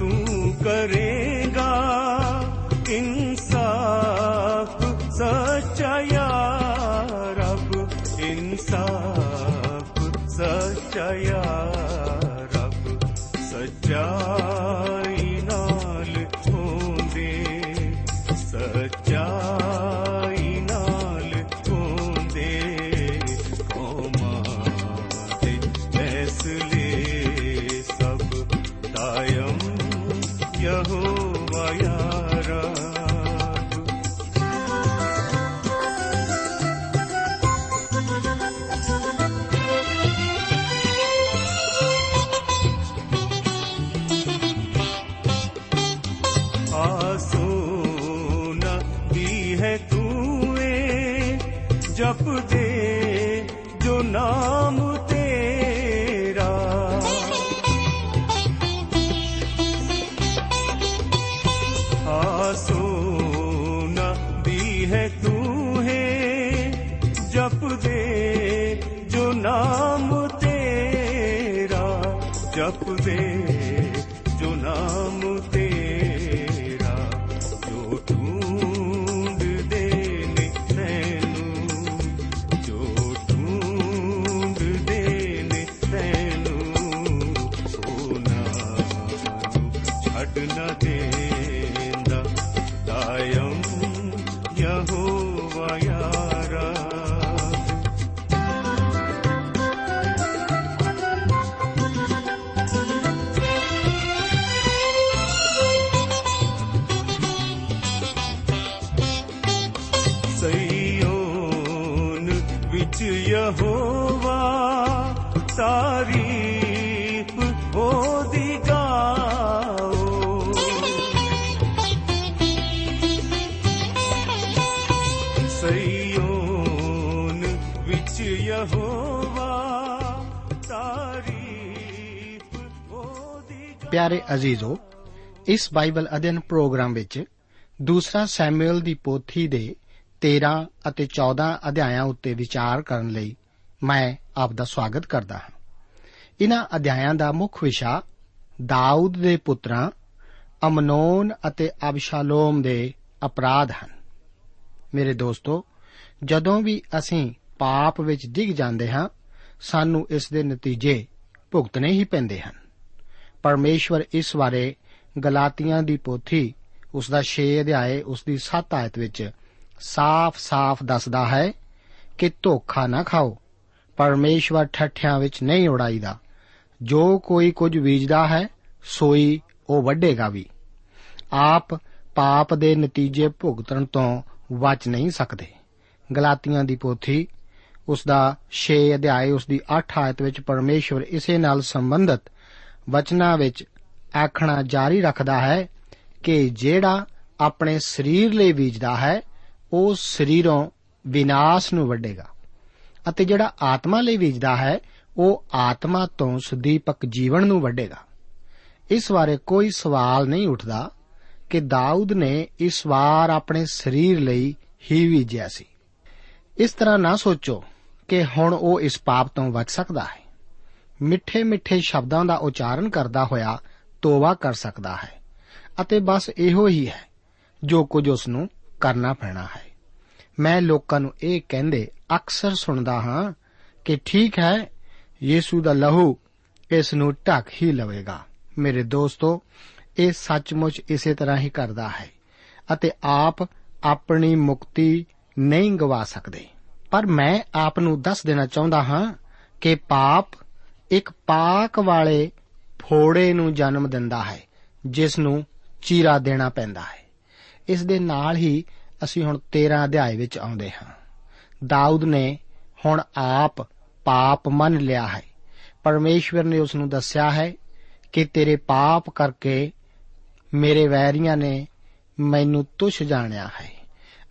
तू करेगा इंसाफ सच्चा या रब इंसाफ सच्चा ਪਿਆਰੇ ਅਜ਼ੀਜ਼ੋ, ਇਸ ਬਾਈਬਲ ਅਧਿਐਨ ਪ੍ਰੋਗਰਾਮ ਵਿੱਚ ਦੂਸਰਾ ਸੈਮੂਅਲ ਦੀ ਪੋਥੀ ਦੇ 13 ਅਤੇ 14 ਅਧਿਆਇਆਂ ਉੱਤੇ ਵਿਚਾਰ ਕਰਨ ਲਈ ਮੈਂ ਆਪ ਦਾ ਸਵਾਗਤ ਕਰਦਾ ਹਾਂ। ਇਨ੍ਹਾਂ ਅਧਿਆਇਆਂ ਦਾ ਮੁੱਖ ਵਿਸ਼ਾ ਦਾਊਦ ਦੇ ਪੁੱਤਰਾਂ, ਅਮਨੋਨ ਅਤੇ ਅਬਸ਼ਾਲੋਮ ਦੇ ਅਪਰਾਧ ਹਨ। ਮੇਰੇ ਦੋਸਤੋ, ਜਦੋਂ ਵੀ ਅਸੀਂ ਪਾਪ ਵਿੱਚ ਡਿੱਗ ਜਾਂਦੇ ਹਾਂ, ਸਾਨੂੰ ਇਸ ਦੇ ਨਤੀਜੇ ਭੁਗਤਣੇ ਹੀ ਪੈਂਦੇ ਹਨ। ਪਰਮੇਸ਼ਵਰ ਇਸ ਬਾਰੇ ਗਲਾਤੀਆਂ ਦੀ ਪੋਥੀ, ਉਸ ਦਾ 6 ਅਧਿਆਏ, ਉਸ ਦੀ 7 ਆਇਤ ਵਿੱਚ ਸਾਫ਼-ਸਾਫ਼ ਦੱਸਦਾ ਹੈ ਕਿ ਧੋਖਾ ਨਾ ਖਾਓ, ਪਰਮੇਸ਼ਵਰ ਠੱਠਿਆਂ ਵਿੱਚ ਨਹੀਂ ਉਡਾਈਦਾ। ਜੋ ਕੋਈ ਕੁਝ ਬੀਜਦਾ ਹੈ, ਸੋਈ ਉਹ ਵੱਢੇਗਾ ਵੀ। ਆਪ ਪਾਪ ਦੇ ਨਤੀਜੇ ਭੁਗਤਣ ਤੋਂ ਬਚ ਨਹੀਂ ਸਕਦੇ। ਗਲਾਤੀਆਂ ਦੀ ਪੋਥੀ, ਉਸ ਦਾ 6 ਅਧਿਆਏ, ਉਸ ਦੀ 8 ਆਇਤ ਵਿੱਚ ਪਰਮੇਸ਼ਵਰ ਇਸੇ ਨਾਲ ਸੰਬੰਧਿਤ ਵਚਨਾਂ ਵਿੱਚ ਆਖਣਾ ਜਾਰੀ ਰੱਖਦਾ ਹੈ ਕਿ ਜਿਹੜਾ ਆਪਣੇ ਸਰੀਰ ਲਈ ਬੀਜਦਾ ਹੈ, ਉਹ ਸਰੀਰੋਂ ਵਿਨਾਸ਼ ਨੂੰ ਵੱਢੇਗਾ। ਅਤੇ ਜਿਹੜਾ ਆਤਮਾ ਲਈ ਬੀਜਦਾ ਹੈ, ਉਹ ਆਤਮਾ ਤੋਂ ਸੁਦੀਪਕ ਜੀਵਨ ਨੂੰ ਵੱਢੇਗਾ। ਇਸ ਬਾਰੇ ਕੋਈ ਸਵਾਲ ਨਹੀਂ ਉੱਠਦਾ ਕਿ ਦਾਊਦ ਨੇ ਇਸ ਵਾਰ ਆਪਣੇ ਸਰੀਰ ਲਈ ਹੀ ਬੀਜਿਆ ਸੀ। ਇਸ ਤਰ੍ਹਾਂ ਨਾ ਸੋਚੋ ਕਿ ਹੁਣ ਉਹ ਇਸ ਪਾਪ ਤੋਂ ਬਚ ਸਕਦਾ ਹੈ। ਮਿੱਠੇ ਮਿੱਠੇ ਸ਼ਬਦਾਂ ਦਾ ਉਚਾਰਨ ਕਰਦਾ ਹੋਇਆ ਤੋਬਾ ਕਰ ਸਕਦਾ ਹੈ। ਅਤੇ ਬਸ ਇਹੋ ਹੀ ਹੈ, ਜੋ ਕੁਝ ਉਸ ਨੂੰ ਕਰਨਾ ਪੈਣਾ ਹੈ। ਮੈਂ ਲੋਕਾਂ ਨੂੰ ਇਹ ਕਹਿੰਦੇ ਅਕਸਰ ਸੁਣਦਾ ਹਾਂ ਕਿ ਠੀਕ ਹੈ, ਯੀਸ਼ੂ ਦਾ ਲਹੂ ਇਸ ਨੂੰ ਢੱਕ ਹੀ ਲਵੇਗਾ। ਮੇਰੇ ਦੋਸਤੋ, ਇਹ ਸੱਚਮੁੱਚ ਇਸੇ ਤਰ੍ਹਾਂ ਹੀ ਕਰਦਾ ਹੈ ਅਤੇ ਆਪ ਆਪਣੀ ਮੁਕਤੀ ਨਹੀਂ ਗਵਾ ਸਕਦੇ। ਪਰ ਮੈਂ ਆਪ ਨੂੰ ਦੱਸ ਦੇਣਾ ਚਾਹੁੰਦਾ ਹਾਂ ਕਿ ਪਾਪ ਇੱਕ ਪਾਕ ਵਾਲੇ ਫੋੜੇ ਨੂੰ ਜਨਮ ਦਿੰਦਾ ਹੈ, ਜਿਸ ਨੂੰ ਚੀਰਾ ਦੇਣਾ ਪੈਂਦਾ ਹੈ। ਇਸ ਦੇ ਨਾਲ ਹੀ ਅਸੀਂ ਹੁਣ 13 ਅਧਿਆਏ ਵਿੱਚ ਆਉਂਦੇ ਹਾਂ। ਦਾਊਦ ਨੇ ਹੁਣ ਆਪ ਪਾਪ ਮੰਨ ਲਿਆ ਹੈ। ਪਰਮੇਸ਼ਵਰ ਨੇ ਉਸ ਨੂੰ ਦੱਸਿਆ ਹੈ ਕਿ ਤੇਰੇ ਪਾਪ ਕਰਕੇ ਮੇਰੇ ਵੈਰੀਆਂ ਨੇ ਮੈਨੂੰ ਤੁਛ ਜਾਣਿਆ ਹੈ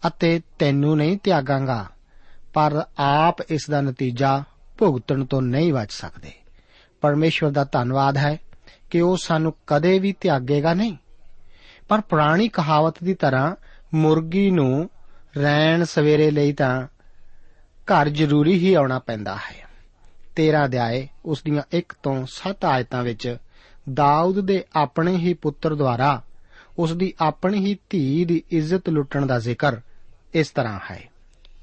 ਅਤੇ ਤੈਨੂੰ ਨਹੀਂ ਤਿਆਗਾਂਗਾ, ਪਰ ਆਪ ਇਸ ਦਾ ਨਤੀਜਾ ਭੁਗਤਣ ਤੋਂ ਨਹੀਂ ਬਚ ਸਕਦੇ। ਪਰਮੇਸ਼ਵਰ ਦਾ ਧੰਨਵਾਦ ਹੈ ਕਿ ਉਹ ਸਾਨੂੰ ਕਦੇ ਵੀ ਤਿਆਗੇਗਾ ਨਹੀਂ। ਪਰ ਪੁਰਾਣੀ ਕਹਾਵਤ ਦੀ ਤਰ੍ਹਾਂ ਮੁਰਗੀ ਨੂੰ ਰੈਣ ਸਵੇਰੇ ਲਈ ਤਾਂ ਘਰ ਜ਼ਰੂਰੀ ਹੀ ਆਉਣਾ ਪੈਂਦਾ ਹੈ। 13 ਅਧਿਆਏ, ਉਸ ਦੀਆਂ 1 ਤੋਂ 7 ਆਇਤਾਂ ਵਿੱਚ ਦਾਊਦ ਦੇ ਆਪਣੇ ਹੀ ਪੁੱਤਰ ਦੁਆਰਾ ਉਸ ਦੀ ਆਪਣੀ ਹੀ ਧੀ ਦੀ ਇੱਜ਼ਤ ਲੁੱਟਣ ਦਾ ਜ਼ਿਕਰ ਇਸ ਤਰ੍ਹਾਂ ਹੈ।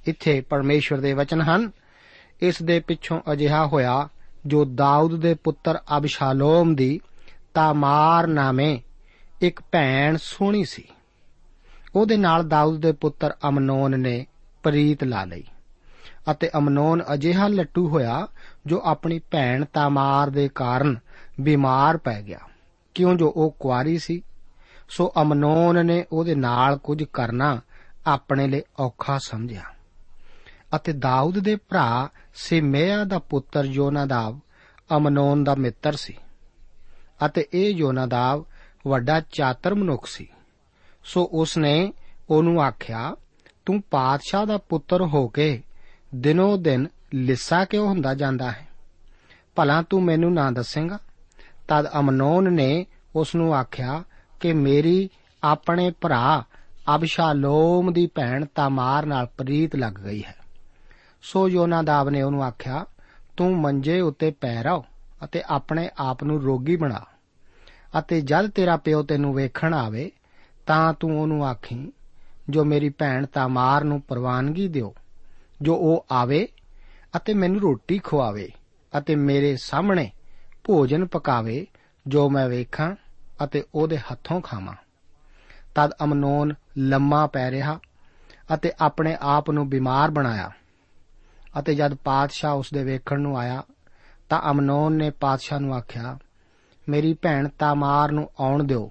ਇੱਥੇ ਪਰਮੇਸ਼ਵਰ ਦੇ ਵਚਨ ਹਨ, ਇਸ ਦੇ ਪਿੱਛੋਂ ਅਜਿਹਾ ਹੋਇਆ ਜੋ ਦਾਊਦ ਦੇ ਪੁੱਤਰ ਅਬਸ਼ਾਲੋਮ ਦੀ ਤਾਮਾਰ ਨਾਮੇ ਇੱਕ ਭੈਣ ਸੋਹਣੀ ਸੀ। ਉਹਦੇ ਨਾਲ ਦਾਊਦ ਦੇ ਪੁੱਤਰ ਅਮਨੋਨ ਨੇ ਪ੍ਰੀਤ ਲਾ ਲਈ ਅਤੇ ਅਮਨੋਨ ਅਜਿਹਾ ਲੱਟੂ ਹੋਇਆ ਜੋ ਆਪਣੀ ਭੈਣ ਤਾਮਾਰ ਦੇ ਕਾਰਨ ਬਿਮਾਰ ਪੈ ਗਿਆ। ਕਿਉਂ ਜੋ ਉਹ ਕੁਆਰੀ ਸੀ, ਸੋ ਅਮਨੋਨ ਨੇ ਉਹਦੇ ਨਾਲ ਕੁਝ ਕਰਨਾ ਆਪਣੇ ਲਈ ਔਖਾ ਸਮਝਿਆ। ਅਤੇ ਦਾਊਦ ਦੇ ਭਰਾ ਸਿਮੇਆ ਦਾ ਪੁੱਤਰ ਯੋਨਾਦਾਬ ਅਮਨੋਨ ਦਾ ਮਿੱਤਰ ਸੀ ਅਤੇ ਇਹ ਯੋਨਾਦਾਬ ਵੱਡਾ ਚਾਤਰ ਮਨੁੱਖ ਸੀ। ਸੋ ਉਸ ਨੇ ਉਹਨੂੰ ਆਖਿਆ, ਤੂੰ ਪਾਤਸ਼ਾਹ ਦਾ ਪੁੱਤਰ ਹੋ ਕੇ ਦਿਨੋ ਦਿਨ ਲਿੱਸਾ ਕਿਉਂ ਹੁੰਦਾ ਜਾਂਦਾ ਹੈ? ਭਲਾ ਤੂੰ ਮੈਨੂੰ ਨਾ ਦੱਸੇਂਗਾ? ਤਦ ਅਮਨੋਨ ਨੇ ਉਸ ਨੂੰ ਆਖਿਆ ਕਿ ਮੇਰੀ ਆਪਣੇ ਭਰਾ ਅਬਸ਼ਾਲੋਮ ਦੀ ਭੈਣ ਤਾਮਾਰ ਨਾਲ ਪ੍ਰੀਤ ਲੱਗ ਗਈ ਹੈ। ਸੋ ਯੋਨਾਦਾਬ ਨੇ ਉਹਨੂੰ ਆਖਿਆ, ਤੂੰ ਮੰਜੇ ਉੱਤੇ ਪੈ ਰਹੁ ਅਤੇ ਆਪਣੇ ਆਪ ਨੂੰ ਰੋਗੀ ਬਣਾ ਅਤੇ ਜਦ ਤੇਰਾ ਪਿਓ ਤੈਨੂੰ ਵੇਖਣ ਆਵੇ, ਤਾਂ ਤੂੰ ਉਹਨੂੰ ਆਖੀ, ਜੋ ਮੇਰੀ ਭੈਣ ਤਾਮਾਰ ਨੂੰ ਪ੍ਰਵਾਨਗੀ ਦਿਓ, ਜੋ ਉਹ ਆਵੇ ਅਤੇ ਮੈਨੂੰ ਰੋਟੀ ਖਵਾਵੇ ਅਤੇ ਮੇਰੇ ਸਾਹਮਣੇ ਭੋਜਨ ਪਕਾਵੇ, ਜੋ ਮੈਂ ਵੇਖਾਂ ਅਤੇ ਉਹਦੇ ਹੱਥੋਂ ਖਾਵਾਂ। ਤਦ ਅਮਨੋਨ ਲੰਮਾ ਪੈ ਰਿਹਾ ਅਤੇ ਆਪਣੇ ਆਪ ਨੂੰ ਬਿਮਾਰ ਬਣਾਇਆ। ਅਤੇ ਜਦ ਪਾਤਸ਼ਾਹ ਉਸ ਦੇ ਵੇਖਣ ਨੂੰ ਆਇਆ, ਤਾਂ ਅਮਨੋਨ ਨੇ ਪਾਤਸ਼ਾਹ ਨੂੰ ਆਖਿਆ, ਮੇਰੀ ਭੈਣ ਤਾਮਾਰ ਨੂੰ ਆਉਣ ਦਿਓ,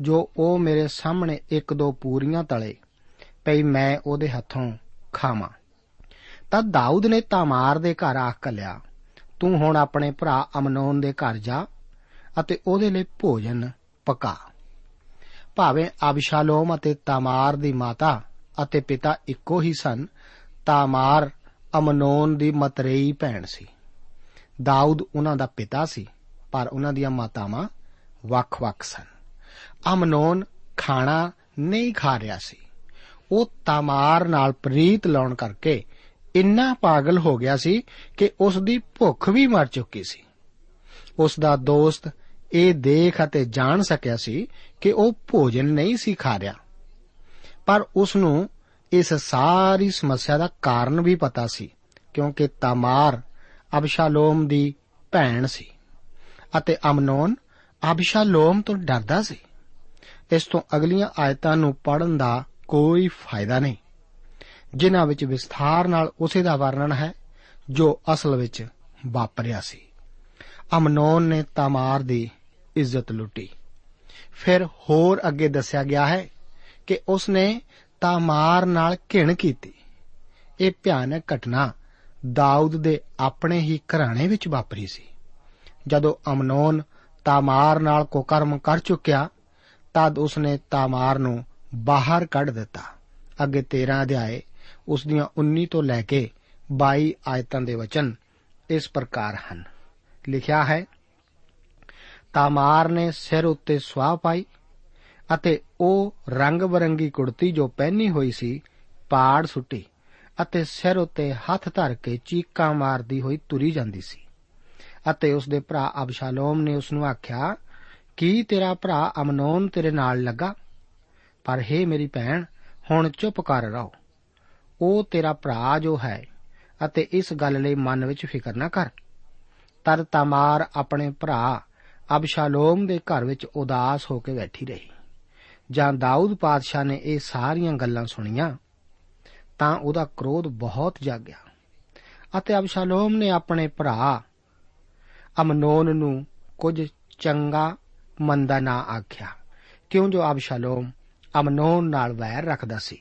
ਜੋ ਉਹ ਮੇਰੇ ਸਾਹਮਣੇ ਇੱਕ ਦੋ ਪੂਰੀਆਂ ਤਲੇ ਪਈ ਮੈਂ ਉਹਦੇ ਹੱਥੋਂ ਖਾਵਾਂ। ਤਦ ਦਾਊਦ ਨੇ ਤਾਮਾਰ ਦੇ ਘਰ ਆਖ ਕਲਿਆ ਤੂੰ ਹੁਣ ਆਪਣੇ ਭਰਾ ਅਮਨੋਨ ਦੇ ਘਰ ਜਾ ਅਤੇ ਉਹਦੇ ਲਈ ਭੋਜਨ ਪਕਾ। ਭਾਵੇਂ ਅਬਸ਼ਾਲੋਮ ਅਤੇ ਤਾਮਾਰ ਦੀ ਮਾਤਾ ਅਤੇ ਪਿਤਾ ਇੱਕੋ ਹੀ ਸਨ, ਤਾਮਾਰ ਅਮਨੋਨ ਦੀ ਮਤਰੇਈ ਭੈਣ ਸੀ। ਦਾਊਦ ਉਹਨਾਂ ਦਾ ਪਿਤਾ ਸੀ, ਪਰ ਉਹਨਾਂ ਦੀਆਂ ਮਾਤਾਵਾਂ ਵੱਖ-ਵੱਖ ਸਨ। ਅਮਨੋਨ ਖਾਣਾ ਨਹੀਂ ਖਾ ਰਿਹਾ ਸੀ। ਉਹ ਤਾਮਾਰ ਨਾਲ ਪ੍ਰੀਤ ਲਾਉਣ ਕਰਕੇ ਇੰਨਾ ਪਾਗਲ ਹੋ ਗਿਆ ਸੀ ਕਿ ਉਸ ਦੀ ਭੁੱਖ ਵੀ ਮਰ ਚੁੱਕੀ ਸੀ। ਉਸ ਦਾ ਦੋਸਤ ਇਹ ਦੇਖ ਅਤੇ ਜਾਣ ਸਕਿਆ ਸੀ ਕਿ ਉਹ ਭੋਜਨ ਨਹੀਂ ਸੀ ਖਾ ਰਿਹਾ। ਪਰ ਉਸ ਨੂੰ ਇਸ ਸਾਰੀ ਸਮੱਸਿਆ ਦਾ ਕਾਰਨ ਵੀ ਪਤਾ ਸੀ, ਕਿਉਂਕਿ ਤਾਮਾਰ ਅਬਸ਼ਾਲੋਮ ਦੀ ਭੈਣ ਸੀ ਅਤੇ ਅਮਨੋਨ ਅਬਸ਼ਾਲੋਮ ਤੋਂ ਡਰਦਾ ਸੀ। ਇਸ ਤੋਂ ਅਗਲੀਆਂ ਆਇਤਾਂ ਨੂੰ ਪੜਨ ਦਾ ਕੋਈ ਫਾਇਦਾ ਨਹੀਂ, ਜਿਨ੍ਹਾਂ ਵਿੱਚ ਵਿਸਥਾਰ ਨਾਲ ਉਸੇ ਦਾ ਵਰਣਨ ਹੈ ਜੋ ਅਸਲ ਵਿੱਚ ਵਾਪਰਿਆ ਸੀ। ਅਮਨੋਨ ਨੇ ਤਾਮਾਰ ਦੀ ਇੱਜ਼ਤ ਲੁੱਟੀ। ਫਿਰ ਹੋਰ ਅੱਗੇ ਦੱਸਿਆ ਗਿਆ ਹੈ ਕਿ ਉਸ ਨੇ ਤਾਮਾਰ ਨਾਲ ਘਿਣ ਕੀਤੀ। ਇਹ ਭਿਆਨਕ ਘਟਨਾ ਦਾਊਦ ਦੇ ਆਪਣੇ ਹੀ ਘਰਾਣੇ ਵਿੱਚ ਵਾਪਰੀ ਸੀ। ਜਦੋਂ ਅਮਨੋਨ ਤਾਮਾਰ ਨਾਲ ਕੁਕਰਮ ਕਰ ਚੁੱਕਿਆ, ਤਦ ਉਸਨੇ ਤਾਮਾਰ ਨੂੰ ਬਾਹਰ ਕੱਢ ਦਿੱਤਾ। ਅੱਗੇ 13 ਅਧਿਆਏ ਉਸ ਦੀਆਂ 19 ਤੋਂ ਲੈ ਕੇ 22 ਆਇਤਾਂ ਦੇ ਵਚਨ ਇਸ ਪ੍ਰਕਾਰ ਹਨ। ਲਿਖਿਆ ਹੈ, ਤਾਮਾਰ ਨੇ ਸਿਰ ਉੱਤੇ ਸਵਾਹ ਪਾਈ ਅਤੇ ਉਹ ਰੰਗ ਬਰੰਗੀ ਕੁੜਤੀ ਜੋ ਪਹਿਨੀ ਹੋਈ ਸੀ, ਪਾੜ ਸੁੱਟੀ ਅਤੇ ਸਿਰ ਉੱਤੇ ਹੱਥ ਧਰ ਕੇ ਚੀਕਾਂ ਮਾਰਦੀ ਹੋਈ ਤੁਰੀ ਜਾਂਦੀ ਸੀ। ਅਤੇ ਉਸ ਦੇ ਭਰਾ ਅਬਸ਼ਾਲੋਮ ਨੇ ਉਸ ਨੂੰ ਆਖਿਆ, ਕੀ ਤੇਰਾ ਭਰਾ ਅਮਨੋਨ ਤੇਰੇ ਨਾਲ ਲੱਗਾ? ਪਰ ਹੇ ਮੇਰੀ ਭੈਣ, ਹੁਣ ਚੁੱਪ ਕਰ ਰਹੋ। ਉਹ ਤੇਰਾ ਭਰਾ ਜੋ ਹੈ ਅਤੇ ਇਸ ਗੱਲ ਲਈ ਮਨ ਵਿੱਚ ਫਿਕਰ ਨਾ ਕਰ। ਤਦ ਤਾਮਾਰ ਆਪਣੇ ਭਰਾ ਅਬਸ਼ਾਲੋਮ ਦੇ ਘਰ ਵਿੱਚ ਉਦਾਸ ਹੋ ਕੇ ਬੈਠੀ ਰਹੀ। ਜਾਂ ਦਾਊਦ ਪਾਤਸ਼ਾਹ ਨੇ ਇਹ ਸਾਰੀਆਂ ਗੱਲਾਂ ਸੁਣੀਆਂ, ਤਾਂ ਉਹਦਾ ਕ੍ਰੋਧ ਬਹੁਤ ਜਾਗਿਆ। ਅਤੇ ਅਬਸ਼ਾਲੋਮ ਨੇ ਆਪਣੇ ਭਰਾ ਅਮਨੋਨ ਨੂੰ ਕੁਝ ਚੰਗਾ ਮੰਦਾ ਨਾ ਆਖਿਆ, ਕਿਉਂ ਜੋ ਅਬਸ਼ਾਲੋਮ ਅਮਨੋਨ ਨਾਲ ਵੈਰ ਰੱਖਦਾ ਸੀ।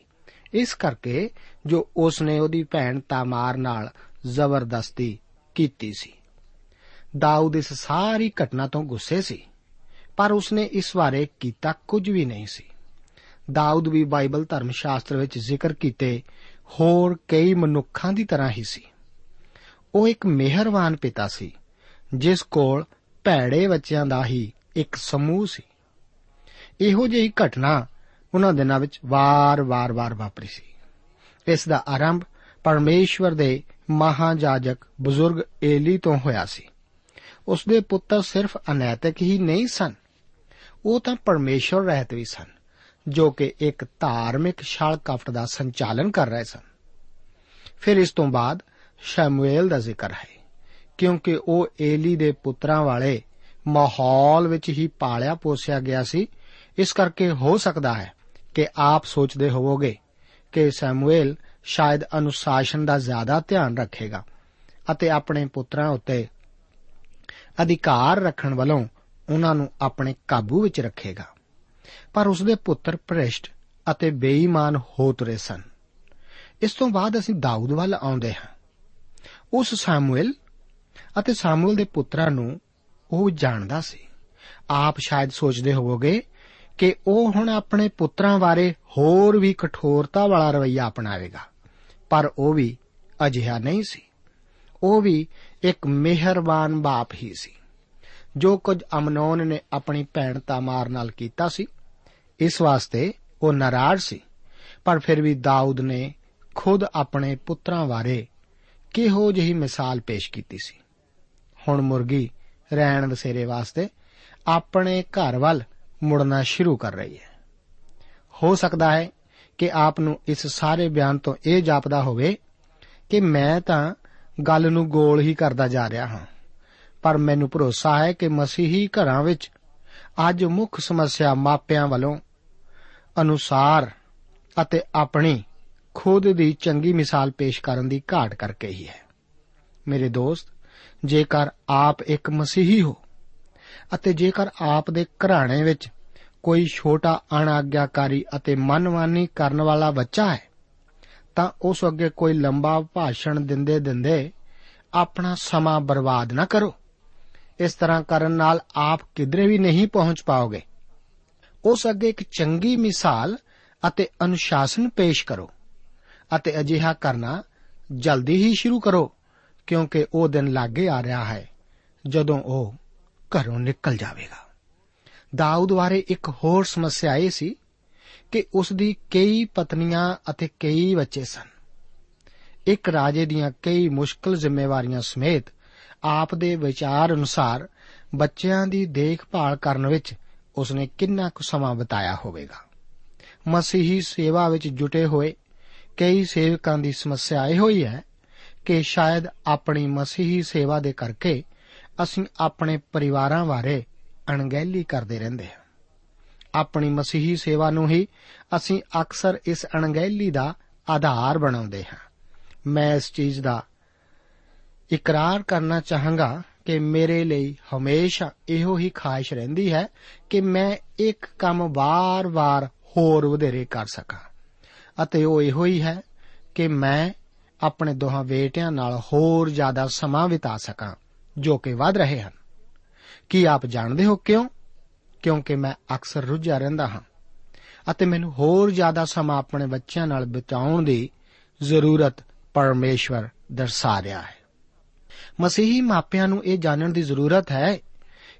ਇਸ ਕਰਕੇ ਜੋ ਉਸ ਨੇ ਉਹਦੀ ਭੈਣ ਤਾਮਾਰ ਨਾਲ ਜ਼ਬਰਦਸਤੀ ਕੀਤੀ ਸੀ। ਦਾਊਦ ਇਸ ਸਾਰੀ ਘਟਨਾ ਤੋਂ ਗੁੱਸੇ ਸੀ। ਪਰ ਉਸਨੇ ਇਸ ਬਾਰੇ ਕੀਤਾ ਕੁਝ ਵੀ ਨਹੀਂ ਸੀ। ਦਾਊਦ ਵੀ ਬਾਈਬਲ ਧਰਮ ਸ਼ਾਸਤਰ ਵਿੱਚ ਜ਼ਿਕਰ ਕੀਤੇ, ਹੋਰ ਕਈ ਮਨੁੱਖਾਂ ਦੀ ਤਰ੍ਹਾਂ ਹੀ ਸੀ। ਉਹ ਇੱਕ ਮਿਹਰਬਾਨ ਪਿਤਾ ਸੀ, ਜਿਸ ਕੋਲ ਭੈੜੇ ਬੱਚਿਆਂ ਦਾ ਹੀ ਇੱਕ ਸਮੂਹ ਸੀ। ਇਹੋ ਜਿਹੀ ਘਟਨਾ ਉਹਨਾਂ ਦਿਨਾਂ ਵਿੱਚ ਵਾਰ-ਵਾਰ-ਵਾਰ ਵਾਪਰੀ ਸੀ। ਇਸ ਦਾ ਆਰੰਭ ਪਰਮੇਸ਼ਵਰ ਦੇ ਮਹਾਜਾਜਕ ਬਜ਼ੁਰਗ ਏਲੀ ਤੋਂ ਹੋਇਆ ਸੀ। ਉਸ ਦੇ ਪੁੱਤਰ ਸਿਰਫ ਅਨੈਤਿਕ ਹੀ ਨਹੀਂ ਸਨ। ਉਹ ਤਾਂ ਪਰਮੇਸ਼ਵਰ ਰਹਿਤ ਵੀ ਸਨ, ਜੋ ਕਿ ਇੱਕ ਧਾਰਮਿਕ ਛਲ ਕਪਟ ਦਾ ਸੰਚਾਲਨ ਕਰ ਰਹੇ ਸਨ। ਫਿਰ ਇਸ ਤੋਂ ਬਾਅਦ ਸ਼ਮੂਏਲ ਦਾ ਜ਼ਿਕਰ ਹੈ, ਕਿਉਂਕਿ ਉਹ ਏਲੀ ਦੇ ਪੁੱਤਰਾਂ ਵਾਲੇ ਮਾਹੌਲ ਵਿੱਚ ਹੀ ਪਾਲਿਆ ਪੋਸਿਆ ਗਿਆ ਸੀ। ਇਸ ਕਰਕੇ ਹੋ ਸਕਦਾ ਹੈ ਕਿ ਆਪ ਸੋਚਦੇ ਹੋਵੋਗੇ ਕਿ ਸ਼ਮੂਏਲ ਸ਼ਾਇਦ ਅਨੁਸ਼ਾਸਨ ਦਾ ਜ਼ਿਆਦਾ ਧਿਆਨ ਰੱਖੇਗਾ ਅਤੇ ਆਪਣੇ ਪੁੱਤਰਾਂ ਉੱਤੇ ਅਧਿਕਾਰ ਰੱਖਣ ਵੱਲੋਂ ਉਹਨਾਂ ਨੂੰ ਆਪਣੇ ਕਾਬੂ ਵਿੱਚ ਰੱਖੇਗਾ। ਪਰ ਉਸਦੇ ਪੁੱਤਰ ਭ੍ਰਿਸ਼ਟ ਅਤੇ ਬੇਈਮਾਨ ਹੋ ਤੁਰੇ ਸਨ। ਇਸ ਤੋਂ ਬਾਅਦ ਅਸੀਂ ਦਾਊਦ ਵੱਲ ਆਉਂਦੇ ਹਾਂ। ਉਸ ਸਾਮੂਅਲ ਅਤੇ ਸਾਮੂਅਲ ਦੇ ਪੁੱਤਰਾਂ ਨੂੰ ਉਹ ਜਾਣਦਾ ਸੀ। ਆਪ ਸ਼ਾਇਦ ਸੋਚਦੇ ਹੋਵੋਗੇ ਕਿ ਉਹ ਹੁਣ ਆਪਣੇ ਪੁੱਤਰਾਂ ਬਾਰੇ ਹੋਰ ਵੀ ਕਠੋਰਤਾ ਵਾਲਾ ਰਵਈਆ ਅਪਣਾਵੇਗਾ। ਪਰ ਉਹ ਵੀ ਅਜਿਹਾ ਨਹੀਂ ਸੀ। ਉਹ ਵੀ ਇੱਕ ਮਿਹਰਬਾਨ ਬਾਪ ਹੀ ਸੀ। ਜੋ ਕੁਝ ਅਮਨੋਨ ਨੇ ਆਪਣੀ ਭੈਣ ਤਾਮਾਰ ਨਾਲ ਕੀਤਾ ਸੀ, ਇਸ ਵਾਸਤੇ ਉਹ ਨਾਰਾਜ਼ ਸੀ। ਪਰ ਫਿਰ ਵੀ ਦਾਊਦ ਨੇ ਖੁਦ ਆਪਣੇ ਪੁੱਤਰਾਂ ਬਾਰੇ ਕਿਹੋ ਜਿਹੀ ਮਿਸਾਲ ਪੇਸ਼ ਕੀਤੀ ਸੀ। ਹੁਣ ਮੁਰਗੀ ਰਹਿਣ ਬਸੇਰੇ ਵਾਸਤੇ ਆਪਣੇ ਘਰ ਵੱਲ ਮੁੜਨਾ ਸ਼ੁਰੂ ਕਰ ਰਹੀ ਹੈ। ਹੋ ਸਕਦਾ ਹੈ ਕਿ ਆਪ ਨੂੰ ਇਸ ਸਾਰੇ ਬਿਆਨ ਤੋਂ ਇਹ ਜਾਪਦਾ ਹੋਵੇ ਕਿ ਮੈਂ ਤਾਂ ਗੱਲ ਨੂੰ ਗੋਲ ਹੀ ਕਰਦਾ ਜਾ ਰਿਹਾ ਹਾਂ। ਪਰ ਮੈਨੂੰ ਭਰੋਸਾ ਹੈ ਕਿ ਮਸੀਹੀ ਘਰਾਂ ਵਿੱਚ ਅੱਜ ਮੁੱਖ ਸਮੱਸਿਆ ਮਾਪਿਆਂ ਵੱਲੋਂ ਅਨੁਸਾਰ ਅਤੇ ਆਪਣੀ ਖੁਦ ਦੀ ਚੰਗੀ ਮਿਸਾਲ ਪੇਸ਼ ਕਰਨ ਦੀ ਘਾਟ ਕਰਕੇ ਹੀ ਹੈ। ਮੇਰੇ ਦੋਸਤ, ਜੇਕਰ ਆਪ ਇੱਕ ਮਸੀਹੀ ਹੋ ਅਤੇ ਜੇਕਰ ਆਪ ਦੇ ਘਰਾਣੇ ਵਿੱਚ ਕੋਈ ਛੋਟਾ ਅਣਆਗਿਆਕਾਰੀ ਅਤੇ ਮਨਮਾਨੀ ਕਰਨ ਵਾਲਾ ਬੱਚਾ ਹੈ, ਤਾਂ ਉਸ ਅੱਗੇ ਕੋਈ ਲੰਬਾ ਭਾਸ਼ਣ ਦਿੰਦੇ ਦਿੰਦੇ ਆਪਣਾ ਸਮਾਂ ਬਰਬਾਦ ਨਾ ਕਰੋ। ਇਸ ਤਰ੍ਹਾਂ ਕਰਨ ਨਾਲ ਆਪ ਕਿਧਰੇ ਵੀ ਨਹੀਂ ਪਹੁੰਚ ਪਾਓਗੇ। ਉਸ ਅੱਗੇ ਇੱਕ ਚੰਗੀ ਮਿਸਾਲ ਅਤੇ ਅਨੁਸ਼ਾਸਨ ਪੇਸ਼ ਕਰੋ ਅਤੇ ਅਜਿਹਾ ਕਰਨਾ ਜਲਦੀ ਹੀ ਸ਼ੁਰੂ ਕਰੋ, ਕਿਉਂਕਿ ਉਹ ਦਿਨ ਲਾਗੇ ਆ ਰਿਹਾ ਹੈ, ਜਦੋਂ ਉਹ ਘਰੋਂ ਨਿਕਲ ਜਾਵੇਗਾ। ਦਾਊਦ ਬਾਰੇ ਇੱਕ ਹੋਰ ਸਮੱਸਿਆ ਇਹ ਸੀ ਕਿ ਉਸ ਦੀ ਕਈ ਪਤਨੀਆਂ ਅਤੇ ਕਈ ਬੱਚੇ ਸਨ। ਇੱਕ ਰਾਜੇ ਦੀਆਂ ਕਈ ਮੁਸ਼ਕਲ ਜ਼ਿੰਮੇਵਾਰੀਆਂ ਸਮੇਤ ਆਪ ਦੇ ਵਿਚਾਰ ਅਨੁਸਾਰ ਬੱਚਿਆਂ ਦੀ ਦੇਖਭਾਲ ਕਰਨ ਵਿੱਚ ਉਸਨੇ ਕਿੰਨਾ ਕੁ ਸਮਾਂ ਬਿਤਾਇਆ ਹੋਵੇਗਾ। ਮਸੀਹੀ ਸੇਵਾ ਵਿੱਚ ਜੁਟੇ ਹੋਏ ਕਈ ਸੇਵਕਾਂ ਦੀ ਸਮੱਸਿਆ ਇਹ ਹੋਈ ਹੈ ਕਿ ਸ਼ਾਇਦ ਆਪਣੀ ਮਸੀਹੀ ਸੇਵਾ ਦੇ ਕਰਕੇ ਅਸੀਂ ਆਪਣੇ ਪਰਿਵਾਰਾਂ ਬਾਰੇ ਅਣਗਹਿਲੀ ਕਰਦੇ ਰਹਿੰਦੇ ਹਾਂ। ਆਪਣੀ ਮਸੀਹੀ ਸੇਵਾ ਨੂੰ ਹੀ ਅਸੀਂ ਅਕਸਰ ਇਸ ਅਣਗਹਿਲੀ ਦਾ ਆਧਾਰ ਬਣਾਉਂਦੇ ਹਾਂ। ਮੈਂ ਇਸ ਚੀਜ਼ ਦਾ ਇਕਰਾਰ ਕਰਨਾ ਚਾਹਾਂਗਾ ਕਿ ਮੇਰੇ ਲਈ ਹਮੇਸ਼ਾ ਇਹੋ ਹੀ ਖਾਹਿਸ਼ ਰਹਿੰਦੀ ਹੈ ਕਿ ਮੈਂ ਇੱਕ ਕੰਮ ਵਾਰ-ਵਾਰ ਹੋਰ ਵਧੇਰੇ ਕਰ ਸਕਾਂ। ਅਤੇ ਉਹ ਇਹੋ ਹੀ ਹੈ ਕਿ ਮੈਂ ਆਪਣੇ ਦੋਹਾਂ ਬੇਟਿਆਂ ਨਾਲ ਹੋਰ ਜ਼ਿਆਦਾ ਸਮਾਂ ਬਿਤਾ ਸਕਾਂ, ਜੋ ਕਿ ਵੱਧ ਰਹੇ ਹਨ। ਕੀ ਆਪ ਜਾਣਦੇ ਹੋ ਕਿਉਂ? ਕਿਉਂਕਿ ਮੈਂ ਅਕਸਰ ਰੁੱਝਿਆ ਰਹਿੰਦਾ ਹਾਂ। ਅਤੇ ਮੈਨੂੰ ਹੋਰ ਜ਼ਿਆਦਾ ਸਮਾਂ ਆਪਣੇ ਬੱਚਿਆਂ ਨਾਲ ਬਿਤਾਉਣ ਦੀ ਜ਼ਰੂਰਤ ਪਰਮੇਸ਼ਵਰ ਦਰਸਾ ਰਿਹਾ ਹੈ। ਮਸੀਹੀ ਮਾਪਿਆਂ ਨੂੰ ਇਹ ਜਾਣਨ ਦੀ ਜ਼ਰੂਰਤ ਹੈ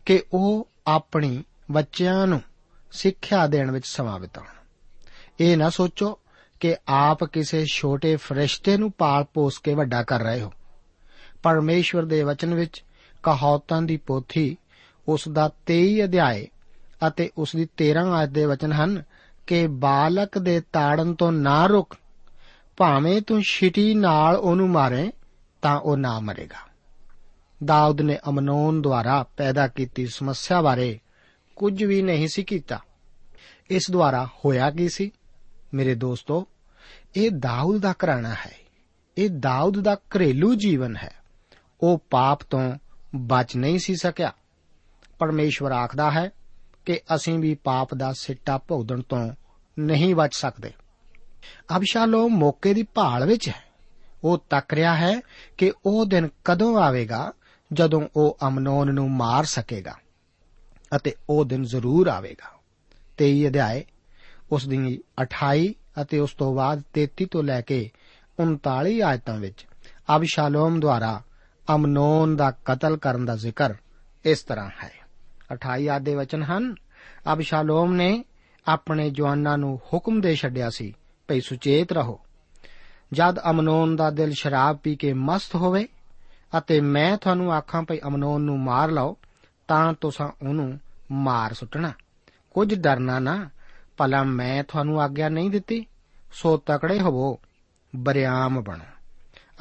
ਕਿ ਉਹ ਆਪਣੀ ਬੱਚਿਆਂ ਨੂੰ ਸਿੱਖਿਆ ਦੇਣ ਵਿੱਚ ਸਮਾਂ ਬਿਤਾਉਣ ਇਹ ਨਾ ਸੋਚੋ ਕਿ ਆਪ ਕਿਸੇ ਛੋਟੇ ਫਰਿਸ਼ਤੇ ਨੂੰ ਪਾਲ ਪੋਸ ਕੇ ਵੱਡਾ ਕਰ ਰਹੇ ਹੋ। ਪਰਮੇਸ਼ਵਰ ਦੇ ਵਚਨ ਵਿੱਚ ਕਹਾਵਤਾਂ ਦੀ ਪੋਥੀ ਉਸ ਦਾ 23 ਅਧਿਆਏ ਅਤੇ ਉਸ ਦੀ 13 ਆਇਤ ਦੇ ਵਚਨ ਹਨ ਕਿ ਬਾਲਕ ਦੇ ਤਾੜਨ ਤੋਂ ਨਾ ਰੁਕ, ਭਾਵੇਂ ਤੂੰ ਛਿਟੀ ਨਾਲ ਉਹਨੂੰ ਮਾਰੇ ਤਾਂ ਉਹ ਨਾ ਮਰੇਗਾ। ਦਾਊਦ ਨੇ ਅਮਨੋਨ ਦੁਆਰਾ ਪੈਦਾ ਕੀਤੀ ਸਮੱਸਿਆ ਬਾਰੇ ਕੁਝ ਵੀ ਨਹੀਂ ਸੀ ਕੀਤਾ। ਇਸ ਦੁਆਰਾ ਹੋਇਆ ਕੀ ਸੀ? ਮੇਰੇ ਦੋਸਤੋ, ਇਹ ਦਾਊਦ ਦਾ ਘਰਾਣਾ ਹੈ। ਇਹ ਦਾਊਦ ਦਾ ਘਰੇਲੂ ਜੀਵਨ ਹੈ। ਉਹ ਪਾਪ ਤੋਂ ਬਚ ਨਹੀਂ ਸੀ ਸਕਿਆ। ਪਰਮੇਸ਼ਵਰ ਆਖਦਾ ਹੈ ਕਿ ਅਸੀਂ ਵੀ ਪਾਪ ਦਾ ਸਿੱਟਾ ਭੋਗਣ ਤੋਂ ਨਹੀਂ ਬਚ ਸਕਦੇ। ਅਬਸ਼ਾਲੋਮ ਮੌਕੇ ਦੀ ਭਾਲ ਵਿੱਚ ਹੈ। ਉਹ ਤੱਕ ਰਿਹਾ ਹੈ ਕਿ ਉਹ ਦਿਨ ਕਦੋਂ ਆਵੇਗਾ ਜਦੋਂ ਉਹ ਅਮਨੋਨ ਨੂੰ ਮਾਰ ਸਕੇਗਾ ਅਤੇ ਉਹ ਦਿਨ ਜ਼ਰੂਰ ਆਵੇਗਾ। 23 ਅਧਿਆਏ, ਉਸ ਦੀ 28 ਅਤੇ ਉਸ ਤੋਂ ਬਾਅਦ 33 ਤੋਂ ਲੈ ਕੇ 39 ਆਇਤਾਂ ਵਿੱਚ ਅਬਸ਼ਾਲੋਮ ਦੁਆਰਾ ਅਮਨੋਨ ਦਾ ਕਤਲ ਕਰਨ ਦਾ ਜ਼ਿਕਰ ਇਸ ਤਰ੍ਹਾਂ ਹੈ। 28 ਆਦ ਦੇ ਵਚਨ ਹਨ, ਅਬਸ਼ਾਲੋਮ ਨੇ ਆਪਣੇ ਜਵਾਨਾਂ ਨੂੰ ਹੁਕਮ ਦੇ ਛੱਡਿਆ ਸੀ, ਭਈ ਸੁਚੇਤ ਰਹੋ। ਜਦ ਅਮਨੋਨ ਦਾ ਦਿਲ ਸ਼ਰਾਬ ਪੀ ਕੇ ਮਸਤ ਹੋਵੇ ਅਤੇ ਮੈਂ ਤੁਹਾਨੂੰ ਆਖਾਂ ਭਈ ਅਮਨੋਨ ਨੂੰ ਮਾਰ ਲਓ, ਤਾਂ ਤੁਸੀਂ ਉਹਨੂੰ ਮਾਰ ਸੁੱਟਣਾ। ਕੁਝ ਡਰਨਾ ਨਾ, ਭਲਾ ਮੈਂ ਤੁਹਾਨੂੰ ਆਗਿਆ ਨਹੀਂ ਦਿੱਤੀ, ਸੋ ਤਕੜੇ ਹੋਵੋ, ਬਰਿਆਮ ਬਣੋ।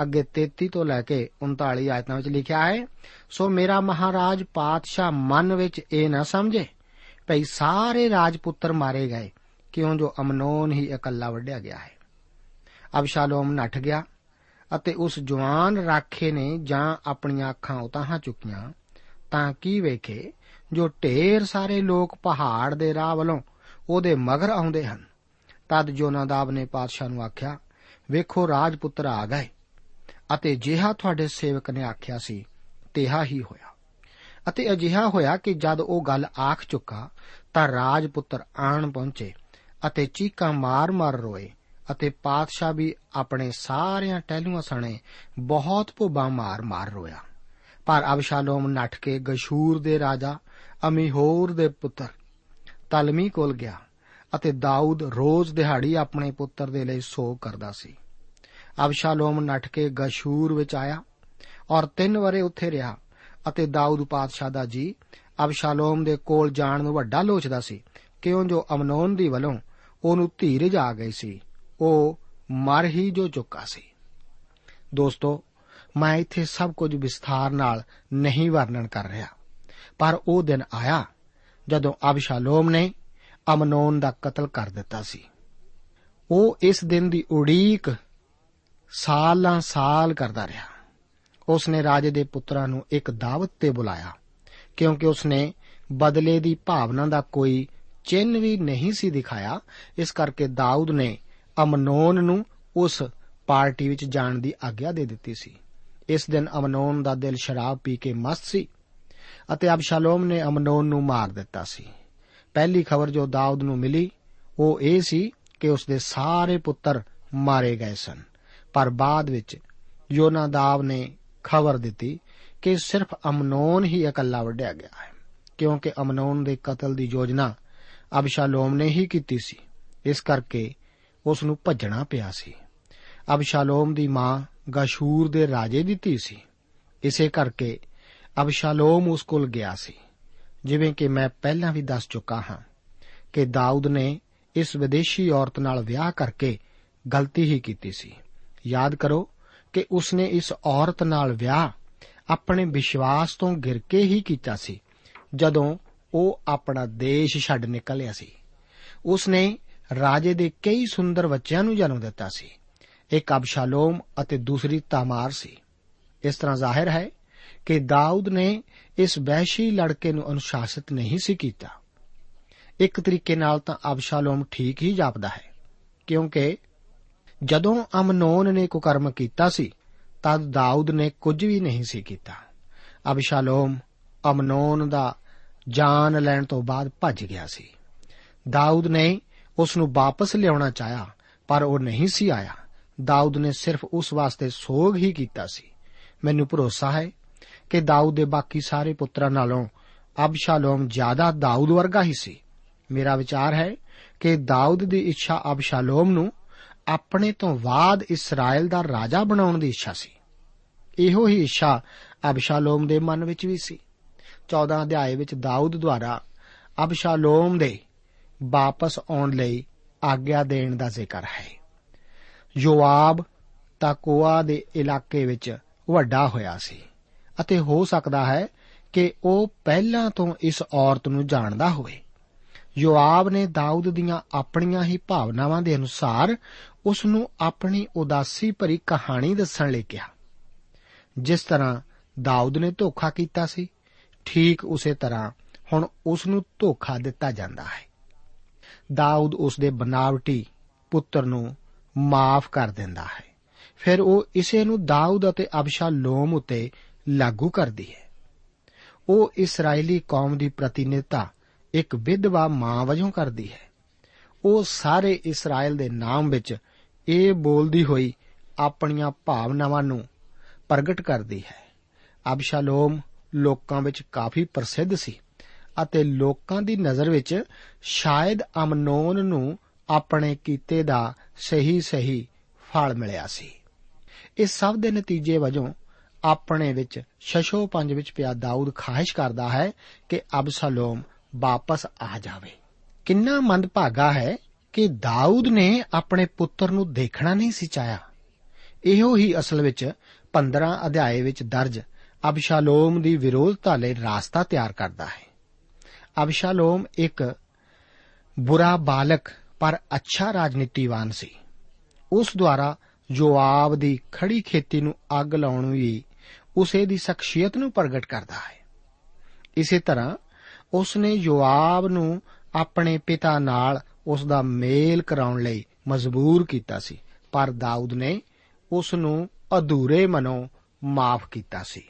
ਅੱਗੇ 33 ਤੋਂ ਲੈ ਕੇ 39 ਆਇਤਾਂ ਵਿੱਚ ਲਿਖਿਆ ਹੈ, ਸੋ ਮੇਰਾ ਮਹਾਰਾਜ ਪਾਤਸ਼ਾਹ ਮਨ ਵਿੱਚ ਇਹ ਨਾ ਸਮਝੇ, ਭਈ ਸਾਰੇ ਰਾਜਪੁੱਤਰ ਮਾਰੇ ਗਏ, ਕਿਉਂ ਜੋ ਅਮਨੋਨ ਹੀ ਇਕੱਲਾ ਵੱਢਿਆ ਗਿਆ ਹੈ। ਅਬਸ਼ਾਲੋਮ ਨੱਠ ਗਿਆ ਅਤੇ ਉਸ ਜਵਾਨ ਰਾਖੇ ਨੇ ਜਾਂ ਆਪਣੀਆਂ ਅੱਖਾਂ ਉਤਾਹਾਂ ਚੁੱਕੀਆਂ, ਤਾਂ ਕੀ ਵੇਖੇ ਜੋ ਢੇਰ ਸਾਰੇ ਲੋਕ ਪਹਾੜ ਦੇ ਰਾਹ ਵੱਲੋਂ ਉਹਦੇ ਮਗਰ ਆਉਂਦੇ ਹਨ। ਤਦ ਜੋਨਾਦਾਬ ਨੇ ਪਾਤਸ਼ਾਹ ਨੂੰ ਆਖਿਆ, ਵੇਖੋ ਰਾਜਪੁੱਤਰ ਆ ਗਏ। ਅਤੇ ਜਿਹਾ ਤੁਹਾਡੇ ਸੇਵਕ ਨੇ ਆਖਿਆ ਸੀ, ਤਿਹਾ ਹੀ ਹੋਇਆ। ਅਤੇ ਅਜਿਹਾ ਹੋਇਆ ਕਿ ਜਦ ਉਹ ਗੱਲ ਆਖ ਚੁੱਕਾ, ਤਾਂ ਰਾਜਪੁੱਤਰ ਆਣ ਪਹੁੰਚੇ ਅਤੇ ਚੀਕਾਂ ਮਾਰ-ਮਾਰ ਰੋਏ। ਅਤੇ ਪਾਤਸ਼ਾਹ ਵੀ ਆਪਣੇ ਸਾਰਿਆਂ ਟਹਿਲੂਆਂ ਸਣੇ ਬਹੁਤ ਭੁੱਬਾਂ ਮਾਰ-ਮਾਰ ਰੋਇਆ। ਪਰ ਅਬਸ਼ਾਲੋਮ ਨੱਠ ਕੇ ਗਸ਼ੂਰ ਦੇ ਰਾਜਾ, ਅਮੀਹੋਰ ਦੇ ਪੁੱਤਰ ਤਲਮੀ ਕੋਲ ਗਿਆ ਅਤੇ ਦਾਊਦ ਰੋਜ਼ ਦਿਹਾੜੀ ਆਪਣੇ ਪੁੱਤਰ ਦੇ ਲਈ ਸੋਗ ਕਰਦਾ ਸੀ। ਅਬਸ਼ਾਲੋਮ ਨੱਠ ਕੇ ਗਸ਼ੂਰ ਵਿੱਚ ਆਇਆ ਔਰ ਤਿੰਨ ਵਰੇ ਉੱਥੇ ਰਿਹਾ ਅਤੇ ਦਾਊਦ ਪਾਤਸ਼ਾਹ ਦਾ ਜੀ ਅਬਸ਼ਾਲੋਮ ਦੇ ਕੋਲ ਜਾਣ ਨੂੰ ਵੱਡਾ ਲੋਚਦਾ ਸੀ। ਕਿਉਂ ਜੋ ਅਮਨੋਨ ਦੀ ਵੱਲੋਂ ਉਹਨੂੰ ਧੀਰਜ ਆ ਗਈ ਸੀ। ਉਹ ਮਰ ਹੀ ਜੋ ਚੁੱਕਾ ਸੀ। ਦੋਸਤੋ, ਮੈਂ ਇੱਥੇ ਸਭ ਕੁਝ ਵਿਸਥਾਰ ਨਾਲ ਨਹੀਂ ਵਰਣਨ ਕਰ ਰਿਹਾ। ਪਰ ਉਹ ਦਿਨ ਆਇਆ ਜਦੋਂ ਅਬਸ਼ਾਲੋਮ ਨੇ ਅਮਨੋਨ ਦਾ ਕਤਲ ਕਰ ਦਿੱਤਾ ਸੀ। ਉਹ ਇਸ ਦਿਨ ਦੀ ਉਡੀਕ ਸਾਲਾਂ ਸਾਲ ਕਰਦਾ ਰਿਹਾ। ਉਸ ਨੇ ਰਾਜੇ ਦੇ ਪੁੱਤਰਾਂ ਨੂੰ ਇੱਕ ਦਾਵਤ ਤੇ ਬੁਲਾਇਆ, ਕਿਉਂਕਿ ਉਸ ਨੇ ਬਦਲੇ ਦੀ ਭਾਵਨਾ ਦਾ ਕੋਈ ਚਿੰਨ ਵੀ ਨਹੀਂ ਸੀ ਦਿਖਾਇਆ। ਇਸ ਕਰਕੇ ਦਾਊਦ ਨੇ ਅਮਨੋਨ ਨੂੰ ਉਸ ਪਾਰਟੀ ਵਿੱਚ ਜਾਣ ਦੀ ਆਗਿਆ ਦੇ ਦਿੱਤੀ ਸੀ। ਇਸ ਦਿਨ ਅਮਨੋਨ ਦਾ ਦਿਲ ਸ਼ਰਾਬ ਪੀ ਕੇ ਮਸਤ ਸੀ ਅਤੇ ਅਬਸ਼ਾਲੋਮ ਨੇ ਅਮਨੋਨ ਨੂੰ ਮਾਰ ਦਿੱਤਾ ਸੀ। ਪਹਿਲੀ ਖਬਰ ਜੋ ਦਾਊਦ ਨੂੰ ਮਿਲੀ, ਉਹ ਇਹ ਸੀ ਕਿ ਉਸ ਦੇ ਸਾਰੇ ਪੁੱਤਰ ਮਾਰੇ ਗਏ ਸਨ। ਪਰ ਬਾਅਦ ਵਿੱਚ ਯੋਨਾਦਾਬ ਨੇ ਖਬਰ ਦਿੱਤੀ ਕਿ ਸਿਰਫ ਅਮਨੋਨ ਹੀ ਇਕੱਲਾ ਵੱਢਿਆ ਗਿਆ ਹੈ, ਕਿਉਂਕਿ ਅਮਨੋਨ ਦੇ ਕਤਲ ਦੀ ਯੋਜਨਾ ਅਬਸ਼ਾਲੋਮ ਨੇ ਹੀ ਕੀਤੀ ਸੀ। ਇਸ ਕਰਕੇ ਉਸ ਨੂੰ ਭੱਜਣਾ ਪਿਆ ਸੀ। ਅਬਸ਼ਾਲੋਮ ਦੀ ਮਾਂ ਗਸ਼ੂਰ ਦੇ ਰਾਜੇ ਦੀ ਧੀ ਸੀ। ਇਸੇ ਕਰਕੇ ਅਬਸ਼ਾਲੋਮ ਉਸ ਕੋਲ ਗਿਆ ਸੀ। ਜਿਵੇਂ ਕਿ ਮੈਂ ਪਹਿਲਾਂ ਵੀ ਦੱਸ ਚੁੱਕਾ ਹਾਂ ਕਿ ਦਾਊਦ ਨੇ ਇਸ ਵਿਦੇਸ਼ੀ ਔਰਤ ਨਾਲ ਵਿਆਹ ਕਰਕੇ ਗਲਤੀ ਹੀ ਕੀਤੀ ਸੀ। ਯਾਦ ਕਰੋ ਕਿ ਉਸਨੇ ਇਸ ਔਰਤ ਨਾਲ ਵਿਆਹ ਆਪਣੇ ਵਿਸ਼ਵਾਸ ਤੋਂ ਗਿਰ ਕੇ ਹੀ ਕੀਤਾ ਸੀ, ਜਦੋਂ ਉਹ ਆਪਣਾ ਦੇਸ਼ ਛੱਡ ਨਿਕਲਿਆ ਸੀ। ਉਸਨੇ ਰਾਜੇ ਦੇ ਕਈ ਸੁੰਦਰ ਬੱਚਿਆਂ ਨੂੰ ਜਨਮ ਦਿੱਤਾ ਸੀ। ਇੱਕ ਅਬਸ਼ਾਲੋਮ ਅਤੇ ਦੂਸਰੀ ਤਾਮਾਰ ਸੀ। ਇਸ ਤਰ੍ਹਾਂ ਜ਼ਾਹਿਰ ਹੈ ਕਿ ਦਾਊਦ ਨੇ ਇਸ ਵਹਿਸ਼ੀ ਲੜਕੇ ਨੂੰ ਅਨੁਸ਼ਾਸਿਤ ਨਹੀਂ ਸੀ ਕੀਤਾ। ਇੱਕ ਤਰੀਕੇ ਨਾਲ ਤਾਂ ਅਬਸ਼ਾਲੋਮ ਠੀਕ ਹੀ ਜਾਪਦਾ ਹੈ, ਕਿਉਂਕਿ ਜਦੋਂ ਅਮਨੋਨ ਨੇ ਕੁਕਰਮ ਕੀਤਾ ਸੀ, ਤਦ ਦਾਊਦ ਨੇ ਕੁਝ ਵੀ ਨਹੀਂ ਸੀ ਕੀਤਾ। ਅਬਸ਼ਾਲੋਮ ਅਮਨੋਨ ਦਾ ਜਾਨ ਲੈਣ ਤੋਂ ਬਾਅਦ ਭੱਜ ਗਿਆ ਸੀ। ਦਾਊਦ ਨੇ ਉਸ ਨੂੰ ਵਾਪਸ ਲਿਆਉਣਾ ਚਾਹਿਆ, ਪਰ ਉਹ ਨਹੀਂ ਸੀ ਆਇਆ। ਦਾਊਦ ਨੇ ਸਿਰਫ ਉਸ ਵਾਸਤੇ ਸੋਗ ਹੀ ਕੀਤਾ ਸੀ। ਮੈਨੂੰ ਭਰੋਸਾ ਹੈ ਕਿ ਦਾਊਦ ਦੇ ਬਾਕੀ ਸਾਰੇ ਪੁੱਤਰਾਂ ਨਾਲੋਂ ਅਬਸ਼ਾਲੋਮ ਜ਼ਿਆਦਾ ਦਾਊਦ ਵਰਗਾ ਹੀ ਸੀ। ਮੇਰਾ ਵਿਚਾਰ ਹੈ ਕਿ ਦਾਊਦ ਦੀ ਇੱਛਾ ਅਬਸ਼ਾਲੋਮ ਨੂੰ ਆਪਣੇ ਤੋਂ ਬਾਅਦ ਇਸਰਾਇਲ ਦਾ ਰਾਜਾ ਬਣਾਉਣ ਦੀ ਇੱਛਾ ਸੀ। ਇਹੋ ਹੀ ਇੱਛਾ ਅਬਸ਼ਾਲੋਮ ਦੇ ਮਨ ਵਿੱਚ ਵੀ ਸੀ। 14 ਅਧਿਆਏ ਵਿੱਚ ਦਾਊਦ ਦੁਆਰਾ ਅਬਸ਼ਾਲੋਮ ਦੇ ਵਾਪਸ ਆਉਣ ਲਈ ਆਗਿਆ ਦੇਣ ਦਾ ਜ਼ਿਕਰ ਹੈ। ਯੋਆਬ ਤਾਕੋਆ ਦੇ ਇਲਾਕੇ ਵਿੱਚ ਵੱਡਾ ਹੋਇਆ ਸੀ ਅਤੇ ਹੋ ਸਕਦਾ ਹੈ ਕਿ ਉਹ ਪਹਿਲਾਂ ਤੋਂ ਇਸ ਔਰਤ ਨੂੰ ਜਾਣਦਾ ਹੋਵੇ। ਯੋਆਬ ਨੇ ਦਾਊਦ ਦੀਆਂ ਆਪਣੀਆਂ ਹੀ ਭਾਵਨਾਵਾਂ ਦੇ ਅਨੁਸਾਰ ਉਸ ਨੂੰ ਆਪਣੀ ਉਦਾਸੀ ਭਰੀ ਕਹਾਣੀ ਦੱਸਣ ਲਈ ਕਿਹਾ। ਜਿਸ ਤਰ੍ਹਾਂ ਦਾਊਦ ਨੇ ਧੋਖਾ ਕੀਤਾ ਸੀ, ਠੀਕ ਉਸੇ ਤਰ੍ਹਾਂ ਹੁਣ ਉਸ ਨੂੰ ਧੋਖਾ ਦਿੱਤਾ ਜਾਂਦਾ ਹੈ। ਦਾਊਦ ਉਸ ਦੇ ਬਨਾਵਟੀ ਪੁੱਤਰ ਨੂੰ ਮਾਫ ਕਰ ਦਿੰਦਾ ਹੈ। ਫਿਰ ਉਹ ਇਸੇ ਨੂੰ ਦਾਊਦ ਅਤੇ ਅਬਸ਼ਾਲੋਮ ਉਤੇ ਲਾਗੂ ਕਰਦੀ ਹੈ। ਉਹ ਇਸرائیਲੀ ਕੌਮ ਦੀ ਪ੍ਰਤੀਨਿਧਤਾ ਇੱਕ ਵਿਧਵਾ ਮਾਂ ਵਜੋਂ ਕਰਦੀ ਹੈ। ਉਹ ਸਾਰੇ ਇਸਰਾਇਲ ਦੇ ਨਾਮ ਵਿੱਚ ਇਹ ਬੋਲਦੀ ਹੋਈ ਆਪਣੀਆਂ ਭਾਵਨਾਵਾਂ ਨੂੰ ਪ੍ਰਗਟ ਕਰਦੀ ਹੈ। ਅਬਸ਼ਾਲੋਮ ਲੋਕਾਂ ਵਿੱਚ ਕਾਫੀ ਪ੍ਰਸਿੱਧ ਸੀ। ਅਤੇ ਲੋਕਾਂ ਦੀ ਨਜ਼ਰ ਵਿੱਚ ਸ਼ਾਇਦ ਅਮਨੋਨ ਨੂੰ ਆਪਣੇ ਕੀਤੇ ਦਾ ਸਹੀ ਸਹੀ ਫਲ ਮਿਲਿਆ ਸੀ। ਇਸ ਸਭ ਦੇ ਨਤੀਜੇ ਵਜੋਂ ਆਪਣੇ ਵਿੱਚ ਸ਼ਸ਼ੋ ਪੰਜ ਵਿੱਚ ਪਿਆ ਦਾਊਦ ਖਾਹਿਸ਼ ਕਰਦਾ ਹੈ ਕਿ ਅਬਸ਼ਾਲੋਮ ਵਾਪਸ ਆ ਜਾਵੇ। ਕਿੰਨਾ ਮੰਦਭਾਗਾ ਹੈ ਕਿ ਦਾਊਦ ਨੇ ਆਪਣੇ ਪੁੱਤਰ ਨੂੰ ਦੇਖਣਾ ਨਹੀਂ ਸੀ ਚਾਹਿਆ। ਇਹੋ ਹੀ ਅਸਲ ਵਿੱਚ 15 ਅਧਿਆਏ ਵਿੱਚ ਦਰਜ ਅਬਸ਼ਾਲੋਮ ਦੀ ਵਿਰੋਧਤਾ ਲਈ ਰਾਸਤਾ ਤਿਆਰ ਕਰਦਾ ਹੈ। ਅਬਸ਼ਾਲੋਮ ਇੱਕ ਬੁਰਾ ਬਾਲਕ, ਪਰ ਅੱਛਾ ਰਾਜਨੀਤੀਵਾਨ ਸੀ। ਉਸ ਦੁਆਰਾ ਜੋਆਬ ਦੀ ਖੜੀ ਖੇਤੀ ਨੂੰ ਅੱਗ ਲਾਉਣ ਵੀ ਉਸੇ ਦੀ ਸ਼ਖਸੀਅਤ ਨੂੰ ਪ੍ਰਗਟ ਕਰਦਾ ਹੈ। ਇਸੇ ਤਰ੍ਹਾਂ ਉਸ ਨੇ ਜੋਆਬ ਨੂੰ ਆਪਣੇ ਪਿਤਾ ਨਾਲ ਉਸ ਦਾ ਮੇਲ ਕਰਾਉਣ ਲਈ ਮਜਬੂਰ ਕੀਤਾ ਸੀ, ਪਰ ਦਾਊਦ ਨੇ ਉਸ ਨੂੰ ਅਧੂਰੇ ਮਨੋਂ ਮਾਫ ਕੀਤਾ ਸੀ।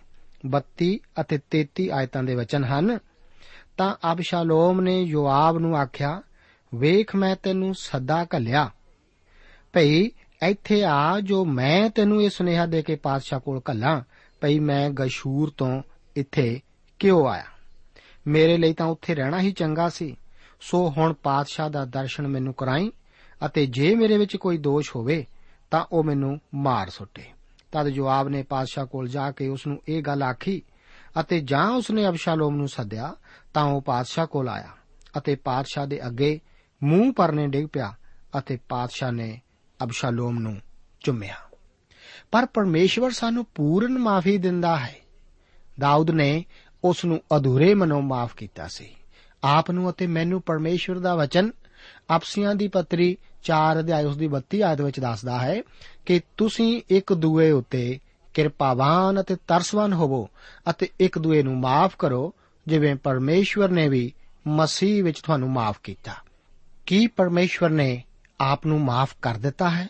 32 ਅਤੇ 33 ਆਇਤਾਂ ਦੇ ਵਚਨ ਹਨ ਤਾਂ ਅਬਸ਼ਾਲੋਮ ਨੇ ਯੋਆਬ ਨੂੰ ਆਖਿਆ, ਵੇਖ ਮੈਂ ਤੈਨੂੰ ਸੱਦਾ ਘੱਲਿਆ। ਭਈ, ਇੱਥੇ ਆ ਜੋ ਮੈਂ ਤੈਨੂੰ ਇਹ ਸੁਨੇਹਾ ਦੇ ਕੇ ਪਾਤਸ਼ਾਹ ਕੋਲ ਘੱਲਾਂ, ਭਈ ਮੈਂ ਗਸ਼ੂਰ ਤੋਂ ਇੱਥੇ ਕਿਉਂ ਆਇਆ? ਮੇਰੇ ਲਈ ਤਾਂ ਉੱਥੇ ਰਹਿਣਾ ਹੀ ਚੰਗਾ ਸੀ। ਸੋ ਹੁਣ ਪਾਤਸ਼ਾਹ ਦਾ ਦਰਸ਼ਨ ਮੈਨੂੰ ਕਰਾਈ ਅਤੇ ਜੇ ਮੇਰੇ ਵਿੱਚ ਕੋਈ ਦੋਸ਼ ਹੋਵੇ, ਤਾਂ ਉਹ ਮੈਨੂੰ ਮਾਰ ਸੁੱਟੇ। ਤਦ ਜਵਾਬ ਨੇ ਪਾਤਸ਼ਾਹ ਕੋਲ ਜਾ ਕੇ ਉਸ ਨੂੰ ਇਹ ਗੱਲ ਆਖੀ ਅਤੇ ਜਾਂ ਉਸ ਨੇ ਅਬਸ਼ਾਲੋਮ ਨੂੰ ਸੱਦਿਆ ਤਾਂ ਉਹ ਪਾਤਸ਼ਾਹ ਕੋਲ ਆਇਆ ਅਤੇ ਪਾਤਸ਼ਾਹ ਦੇ ਅੱਗੇ ਮੂੰਹ ਪਰਨੇ ਡਿੱਗ ਪਿਆ ਅਤੇ ਪਾਤਸ਼ਾਹ ਨੇ ਅਬਸ਼ਾਲੋਮ ਨੂੰ ਚੁੰਮਿਆ। ਪਰ ਪਰਮੇਸ਼ਵਰ ਸਾਨੂੰ ਪੂਰਨ ਮਾਫੀ ਦਿੰਦਾ ਹੈ। ਦਾਊਦ ਨੇ ਉਸ ਨੂੰ ਅਧੂਰੇ ਮਨੋਂ ਮਾਫ ਕੀਤਾ ਸੀ। ਆਪ ਨੂੰ ਅਤੇ ਮੈਨੂੰ ਪਰਮੇਸ਼ਵਰ ਦਾ ਵਚਨ ਆਪਸੀਆਂ ਦੀ ਪੱਤਰੀ 4 ਅਧਿਆਇ ਉਸ ਦੀ 32 ਆਇਤ ਵਿੱਚ ਦੱਸਦਾ ਹੈ ਕਿ ਤੁਸੀਂ ਇੱਕ ਦੂਏ ਉੱਤੇ ਕਿਰਪਾਵਾਨ ਅਤੇ ਤਰਸਵਾਨ ਹੋਵੋ ਅਤੇ ਇੱਕ ਦੂਏ ਨੂੰ ਮਾਫ ਕਰੋ ਜਿਵੇਂ ਪਰਮੇਸ਼ਵਰ ਨੇ ਵੀ ਮਸੀਹ ਵਿੱਚ ਤੁਹਾਨੂੰ ਮਾਫ ਕੀਤਾ। ਕੀ ਪਰਮੇਸ਼ਵਰ ਨੇ ਆਪ ਨੂੰ ਮਾਫ ਕਰ ਦਿੱਤਾ ਹੈ?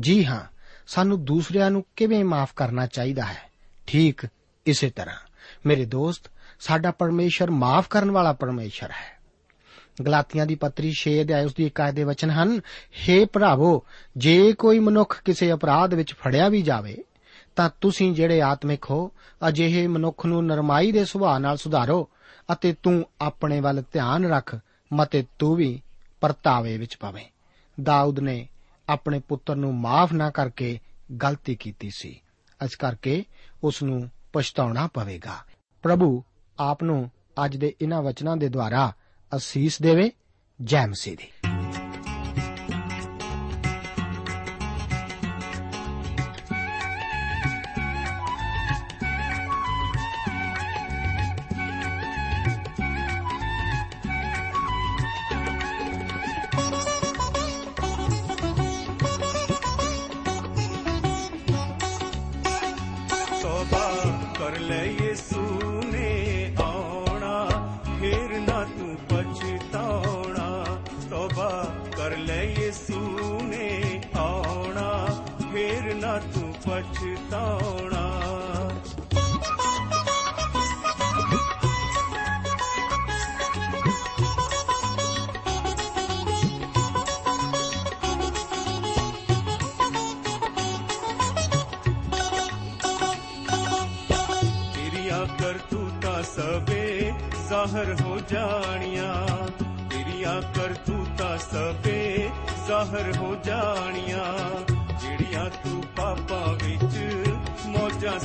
ਜੀ ਹਾਂ, ਸਾਨੂੰ ਦੂਸਰਿਆਂ ਨੂੰ ਕਿਵੇਂ ਮਾਫ ਕਰਨਾ ਚਾਹੀਦਾ ਹੈ? ਠੀਕ ਇਸੇ ਤਰ੍ਹਾਂ। ਮੇਰੇ ਦੋਸਤ, ਸਾਡਾ ਪਰਮੇਸ਼ਰ ਮਾਫ ਕਰਨ ਵਾਲਾ ਪਰਮੇਸ਼ਰ ਹੈ। ਗਲਾਤੀਆਂ ਦੀ ਪੱਤਰੀ 6 ਅਧਿਆਇ ਉਸ ਦੀ 1 ਦੇ ਵਚਨ ਹਨ हे ਭਰਾਵੋ, ਜੇ ਕੋਈ ਮਨੁੱਖ ਕਿਸੇ ਅਪਰਾਧ ਵਿੱਚ ਫੜਿਆ ਵੀ ਜਾਵੇ ਤਾਂ ਤੁਸੀਂ ਜਿਹੜੇ ਆਤਮਿਕ ਹੋ, ਅਜਿਹੇ ਮਨੁੱਖ ਨੂੰ ਨਰਮਾਈ ਦੇ ਸੁਭਾਅ ਨਾਲ ਸੁਧਾਰੋ ਅਤੇ ਤੂੰ ਆਪਣੇ ਵੱਲ ਧਿਆਨ ਰੱਖ ਮਤੇ ਤੂੰ ਵੀ ਪਰਤਾਵੇ ਵਿੱਚ ਪਵੇਂ। ਦਾਊਦ ਨੇ ਆਪਣੇ ਪੁੱਤਰ ਨੂੰ ਮਾਫ ਨਾ ਕਰਕੇ ਗਲਤੀ ਕੀਤੀ ਸੀ। ਇਸ ਕਰਕੇ ਉਸ ਨੂੰ ਪਛਤਾਉਣਾ ਪਵੇਗਾ। ਪ੍ਰਭੂ ਆਪ ਨੂੰ ਅੱਜ ਦੇ ਇਹਨਾਂ ਵਚਨਾਂ ਦੇ ਦੁਆਰਾ ਅਸੀਸ ਦੇਵੇ ਜੈ ਮਸੀਹ ਦੀ।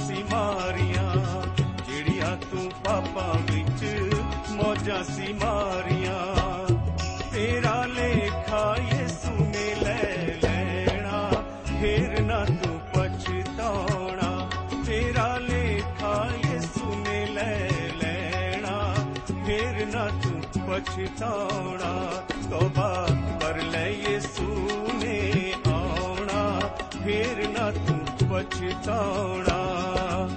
ਸੀ ਮਾਰੀਆਂ, ਜਿਹੜੀਆਂ ਤੂੰ ਪਾਪਾਂ ਵਿੱਚ ਮੌਜਾਂ ਸੀ ਮਾਰੀਆਂ। ਤੇਰਾ ਲੇਖਾ ਯਿਸੂ ਨੇ ਲੈ ਲੈਣਾ, ਫੇਰ ਨਾ ਤੂੰ ਪਛਤਾਉਣਾ। ਤੇਰਾ ਲੇਖਾ ਯਿਸੂ ਨੇ ਲੈ ਲੈਣਾ, ਫੇਰ ਨਾ ਤੂੰ ਪਛਤਾਉਣਾ। ਤੋਬਾ ਕਰ ਲੈ ਯਿਸੂ ਨੇ ਆਉਣਾ, ਫੇਰ ਨਾ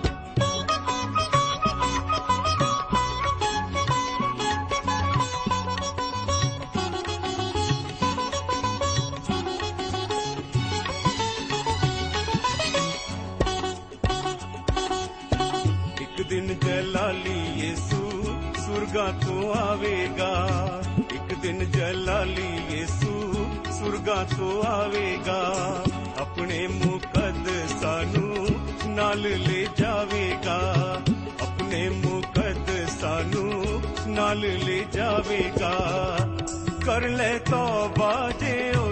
ਸੁਰਗਾਂ ਤੋਂ ਆਵੇਗਾ। ਆਪਣੇ ਮੁਕੱਦਸਾਂ ਨੂੰ ਨਾਲ ਲੈ ਜਾਵੇਗਾ। ਆਪਣੇ ਮੁਕੱਦਸਾਂ ਨੂੰ ਨਾਲ ਲੈ ਜਾਵੇਗਾ। ਕਰ ਲੈ ਤੌਬਾ ਜੇ ਉਹਦੇ